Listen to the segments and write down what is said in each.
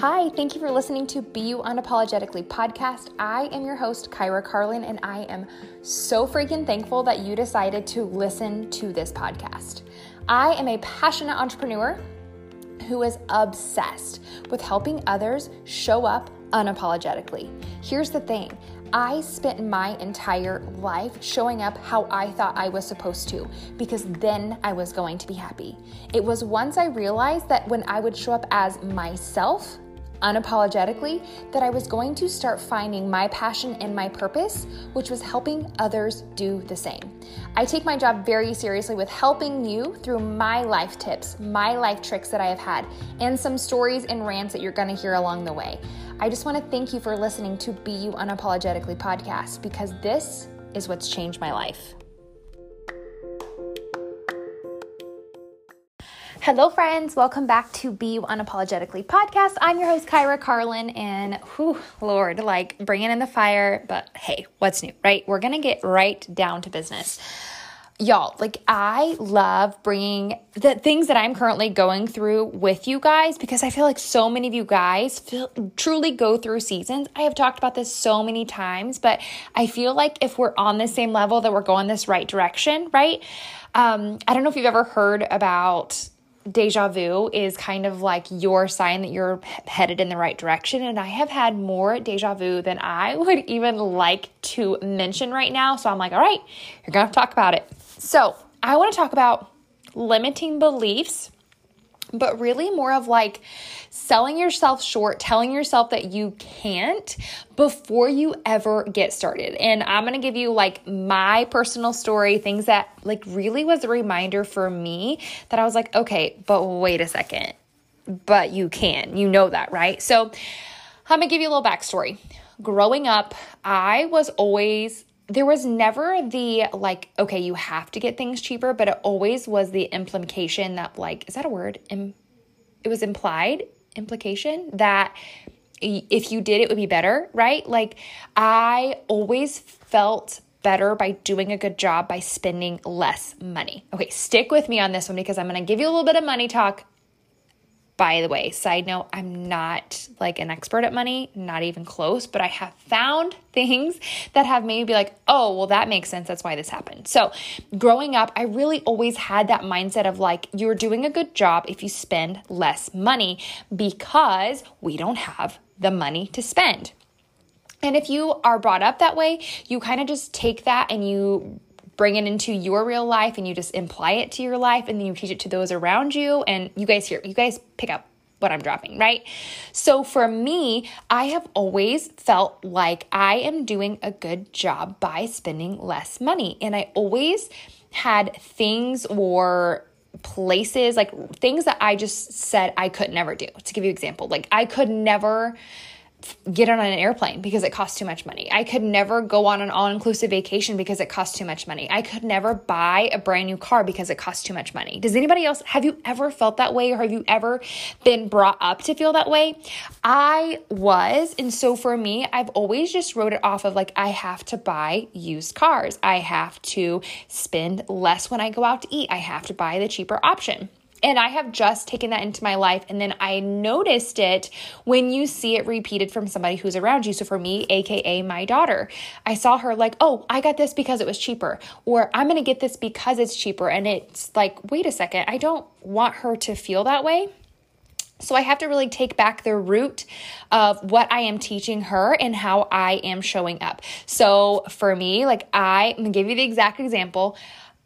Hi, thank you for listening to Be You Unapologetically podcast. I am your host, Kyra Carlin, and I am so freaking thankful that you decided to listen to this podcast. I am a passionate entrepreneur who is obsessed with helping others show up unapologetically. Here's the thing I spent my entire life showing up how I thought I was supposed to because then I was going to be happy. It was once I realized that when I would show up as myself, unapologetically that I was going to start finding my passion and my purpose, which was helping others do the same. I take my job very seriously with helping you through my life tips, my life tricks that I have had, and some stories and rants that you're going to hear along the way. I just want to thank you for listening to Be You Unapologetically podcast because this is what's changed my life. Hello, friends. Welcome back to Be Unapologetically podcast. I'm your host, Kyra Carlin, and whew, Lord, like bringing in the fire. But hey, what's new, right? We're going to get right down to business. Y'all, like I love bringing the things that I'm currently going through with you guys because I feel like so many of you guys feel, truly go through seasons. I have talked about this so many times, but I feel like if we're on the same level, that we're going this right direction, right? Um, I don't know if you've ever heard about deja vu is kind of like your sign that you're headed in the right direction. And I have had more deja vu than I would even like to mention right now. So I'm like, all right, you're going to talk about it. So I want to talk about limiting beliefs but really more of like selling yourself short, telling yourself that you can't before you ever get started. And I'm going to give you like my personal story, things that like really was a reminder for me that I was like, okay, but wait a second. But you can. You know that, right? So I'm going to give you a little backstory. Growing up, I was always there was never the like okay you have to get things cheaper but it always was the implication that like is that a word? Im- it was implied implication that if you did it would be better right? Like i always felt better by doing a good job by spending less money. Okay stick with me on this one because i'm going to give you a little bit of money talk by the way, side note, I'm not like an expert at money, not even close, but I have found things that have made me be like, oh, well, that makes sense. That's why this happened. So, growing up, I really always had that mindset of like, you're doing a good job if you spend less money because we don't have the money to spend. And if you are brought up that way, you kind of just take that and you bring it into your real life and you just imply it to your life and then you teach it to those around you and you guys hear you guys pick up what I'm dropping, right? So for me, I have always felt like I am doing a good job by spending less money. And I always had things or places like things that I just said I could never do. To give you an example, like I could never get on an airplane because it costs too much money. I could never go on an all inclusive vacation because it costs too much money. I could never buy a brand new car because it costs too much money. Does anybody else, have you ever felt that way or have you ever been brought up to feel that way? I was. And so for me, I've always just wrote it off of like, I have to buy used cars. I have to spend less when I go out to eat. I have to buy the cheaper option. And I have just taken that into my life. And then I noticed it when you see it repeated from somebody who's around you. So for me, AKA my daughter, I saw her like, oh, I got this because it was cheaper, or I'm going to get this because it's cheaper. And it's like, wait a second, I don't want her to feel that way. So I have to really take back the root of what I am teaching her and how I am showing up. So for me, like I, I'm gonna give you the exact example.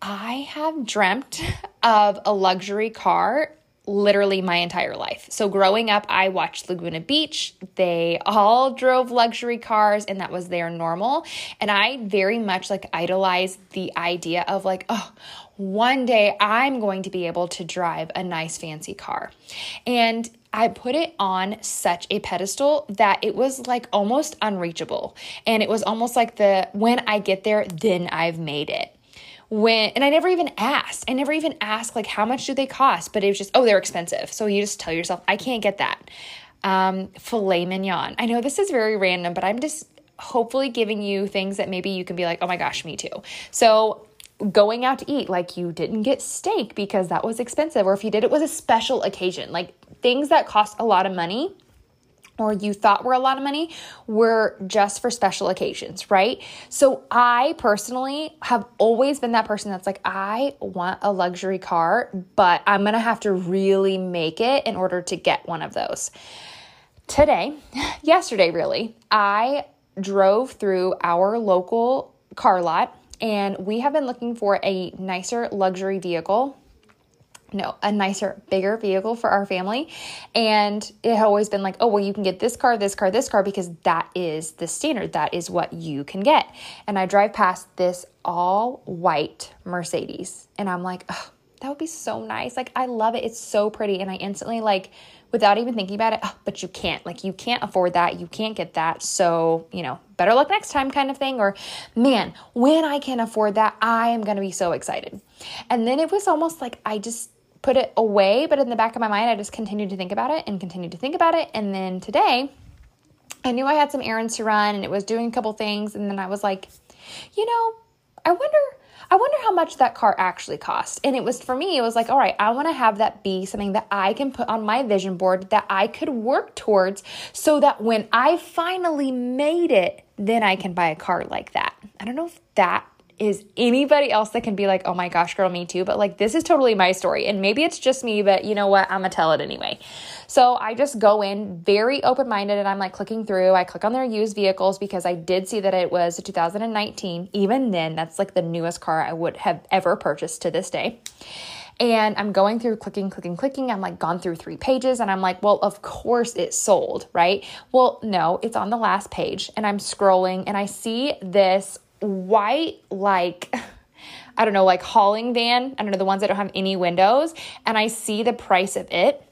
I have dreamt of a luxury car literally my entire life. So growing up, I watched Laguna Beach. They all drove luxury cars and that was their normal. And I very much like idolized the idea of like, oh, one day I'm going to be able to drive a nice fancy car. And I put it on such a pedestal that it was like almost unreachable. And it was almost like the when I get there, then I've made it when and I never even asked. I never even asked like how much do they cost, but it was just oh they're expensive. So you just tell yourself I can't get that. Um, filet mignon. I know this is very random, but I'm just hopefully giving you things that maybe you can be like oh my gosh me too. So going out to eat like you didn't get steak because that was expensive or if you did it was a special occasion like things that cost a lot of money or you thought were a lot of money were just for special occasions, right? So I personally have always been that person that's like, I want a luxury car, but I'm gonna have to really make it in order to get one of those. Today, yesterday really, I drove through our local car lot and we have been looking for a nicer luxury vehicle no, a nicer, bigger vehicle for our family. And it had always been like, oh, well, you can get this car, this car, this car, because that is the standard. That is what you can get. And I drive past this all white Mercedes, and I'm like, oh, that would be so nice. Like, I love it. It's so pretty. And I instantly, like, without even thinking about it, oh, but you can't. Like, you can't afford that. You can't get that. So, you know, better luck next time kind of thing. Or, man, when I can afford that, I am going to be so excited. And then it was almost like I just, put it away, but in the back of my mind, I just continued to think about it and continued to think about it. And then today, I knew I had some errands to run and it was doing a couple things. And then I was like, you know, I wonder. I wonder how much that car actually cost. And it was for me, it was like, all right, I want to have that be something that I can put on my vision board that I could work towards so that when I finally made it, then I can buy a car like that. I don't know if that is anybody else that can be like, oh my gosh, girl, me too. But like, this is totally my story. And maybe it's just me, but you know what? I'm to tell it anyway. So I just go in very open minded and I'm like clicking through. I click on their used vehicles because I did see that it was a 2019. Even then, that's like the newest car I would have ever purchased to this day. And I'm going through clicking, clicking, clicking. I'm like gone through three pages and I'm like, well, of course it sold, right? Well, no, it's on the last page. And I'm scrolling and I see this white, like, I don't know, like hauling van. I don't know, the ones that don't have any windows. And I see the price of it.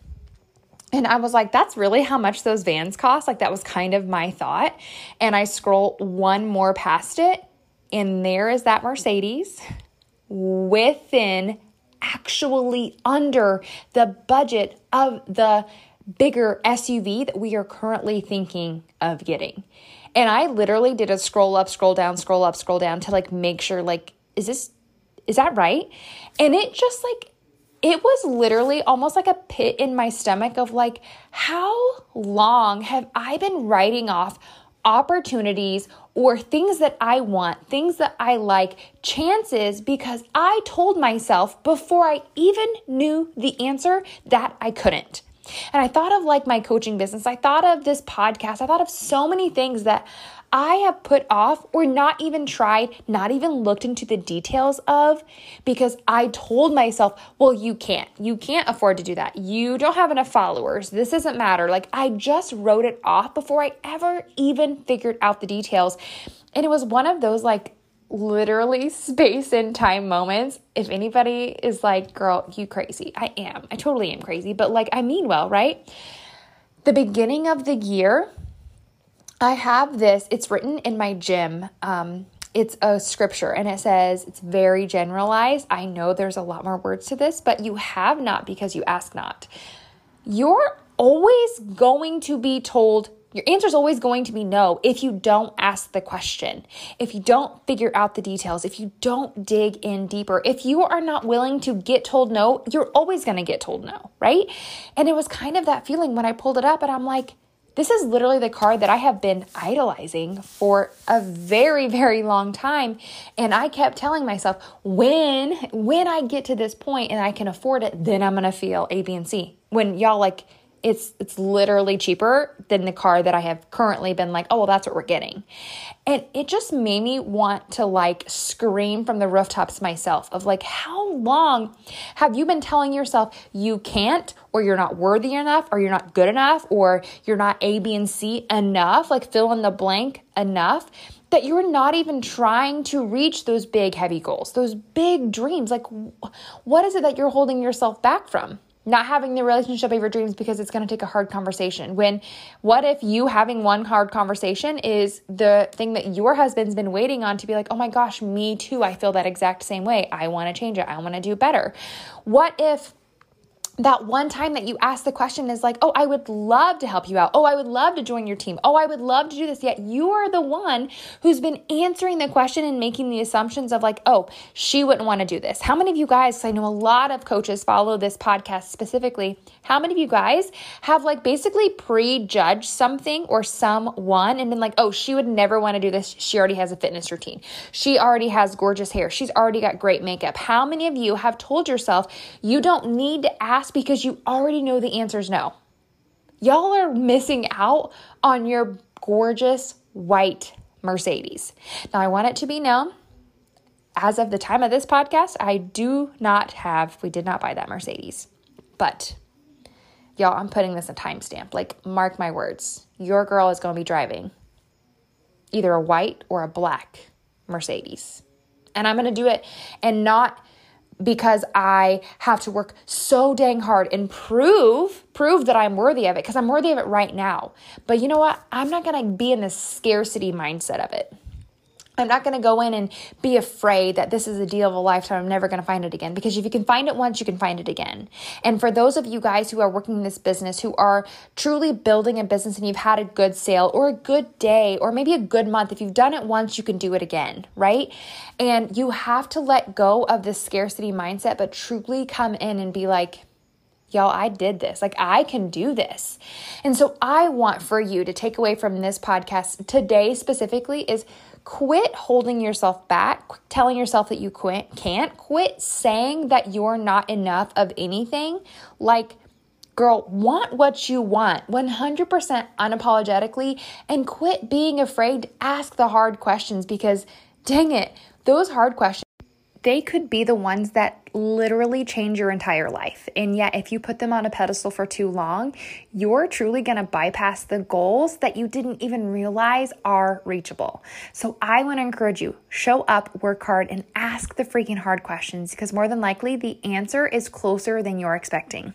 And I was like, that's really how much those vans cost. Like, that was kind of my thought. And I scroll one more past it, and there is that Mercedes within actually under the budget of the bigger SUV that we are currently thinking of getting. And I literally did a scroll up, scroll down, scroll up, scroll down to like make sure like is this is that right? And it just like it was literally almost like a pit in my stomach of like how long have I been writing off opportunities or things that I want, things that I like, chances because I told myself before I even knew the answer that I couldn't. And I thought of like my coaching business. I thought of this podcast. I thought of so many things that I have put off or not even tried, not even looked into the details of because I told myself, well, you can't. You can't afford to do that. You don't have enough followers. This doesn't matter. Like I just wrote it off before I ever even figured out the details. And it was one of those like literally space and time moments. If anybody is like, girl, you crazy, I am. I totally am crazy, but like, I mean well, right? The beginning of the year, I have this, it's written in my gym. Um, it's a scripture and it says it's very generalized. I know there's a lot more words to this, but you have not because you ask not. You're always going to be told your answer is always going to be no if you don't ask the question, if you don't figure out the details, if you don't dig in deeper, if you are not willing to get told no, you're always going to get told no, right? And it was kind of that feeling when I pulled it up and I'm like, this is literally the card that I have been idolizing for a very very long time and I kept telling myself when when I get to this point and I can afford it then I'm going to feel A B and C. When y'all like it's it's literally cheaper than the car that I have currently been like, oh well that's what we're getting. And it just made me want to like scream from the rooftops myself of like how long have you been telling yourself you can't or you're not worthy enough or you're not good enough or you're not A, B, and C enough, like fill in the blank enough that you're not even trying to reach those big heavy goals, those big dreams. Like what is it that you're holding yourself back from? Not having the relationship of your dreams because it's going to take a hard conversation. When what if you having one hard conversation is the thing that your husband's been waiting on to be like, "Oh my gosh, me too. I feel that exact same way. I want to change it. I want to do better." What if that one time that you ask the question is like, oh, I would love to help you out. Oh, I would love to join your team. Oh, I would love to do this. Yet you are the one who's been answering the question and making the assumptions of like, oh, she wouldn't want to do this. How many of you guys, I know a lot of coaches follow this podcast specifically. How many of you guys have like basically prejudged something or someone and been like, oh, she would never want to do this. She already has a fitness routine. She already has gorgeous hair. She's already got great makeup. How many of you have told yourself you don't need to ask because you already know the answer is no. Y'all are missing out on your gorgeous white Mercedes. Now, I want it to be known as of the time of this podcast, I do not have, we did not buy that Mercedes. But y'all, I'm putting this a timestamp. Like, mark my words, your girl is going to be driving either a white or a black Mercedes. And I'm going to do it and not because I have to work so dang hard and prove prove that I'm worthy of it because I'm worthy of it right now. But you know what? I'm not going to be in this scarcity mindset of it. I'm not going to go in and be afraid that this is a deal of a lifetime. I'm never going to find it again because if you can find it once, you can find it again. And for those of you guys who are working in this business, who are truly building a business and you've had a good sale or a good day or maybe a good month, if you've done it once, you can do it again, right? And you have to let go of this scarcity mindset, but truly come in and be like, y'all, I did this. Like, I can do this. And so, I want for you to take away from this podcast today specifically is quit holding yourself back, telling yourself that you quit, can't, quit saying that you're not enough of anything. Like, girl, want what you want 100% unapologetically and quit being afraid to ask the hard questions because dang it, those hard questions they could be the ones that literally change your entire life. And yet, if you put them on a pedestal for too long, you're truly going to bypass the goals that you didn't even realize are reachable. So, I want to encourage you show up, work hard, and ask the freaking hard questions because more than likely the answer is closer than you're expecting.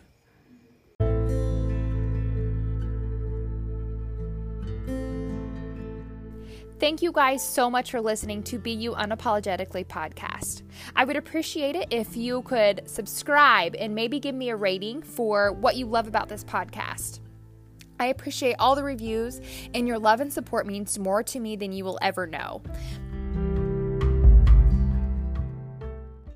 Thank you guys so much for listening to Be You Unapologetically podcast. I would appreciate it if you could subscribe and maybe give me a rating for what you love about this podcast. I appreciate all the reviews, and your love and support means more to me than you will ever know.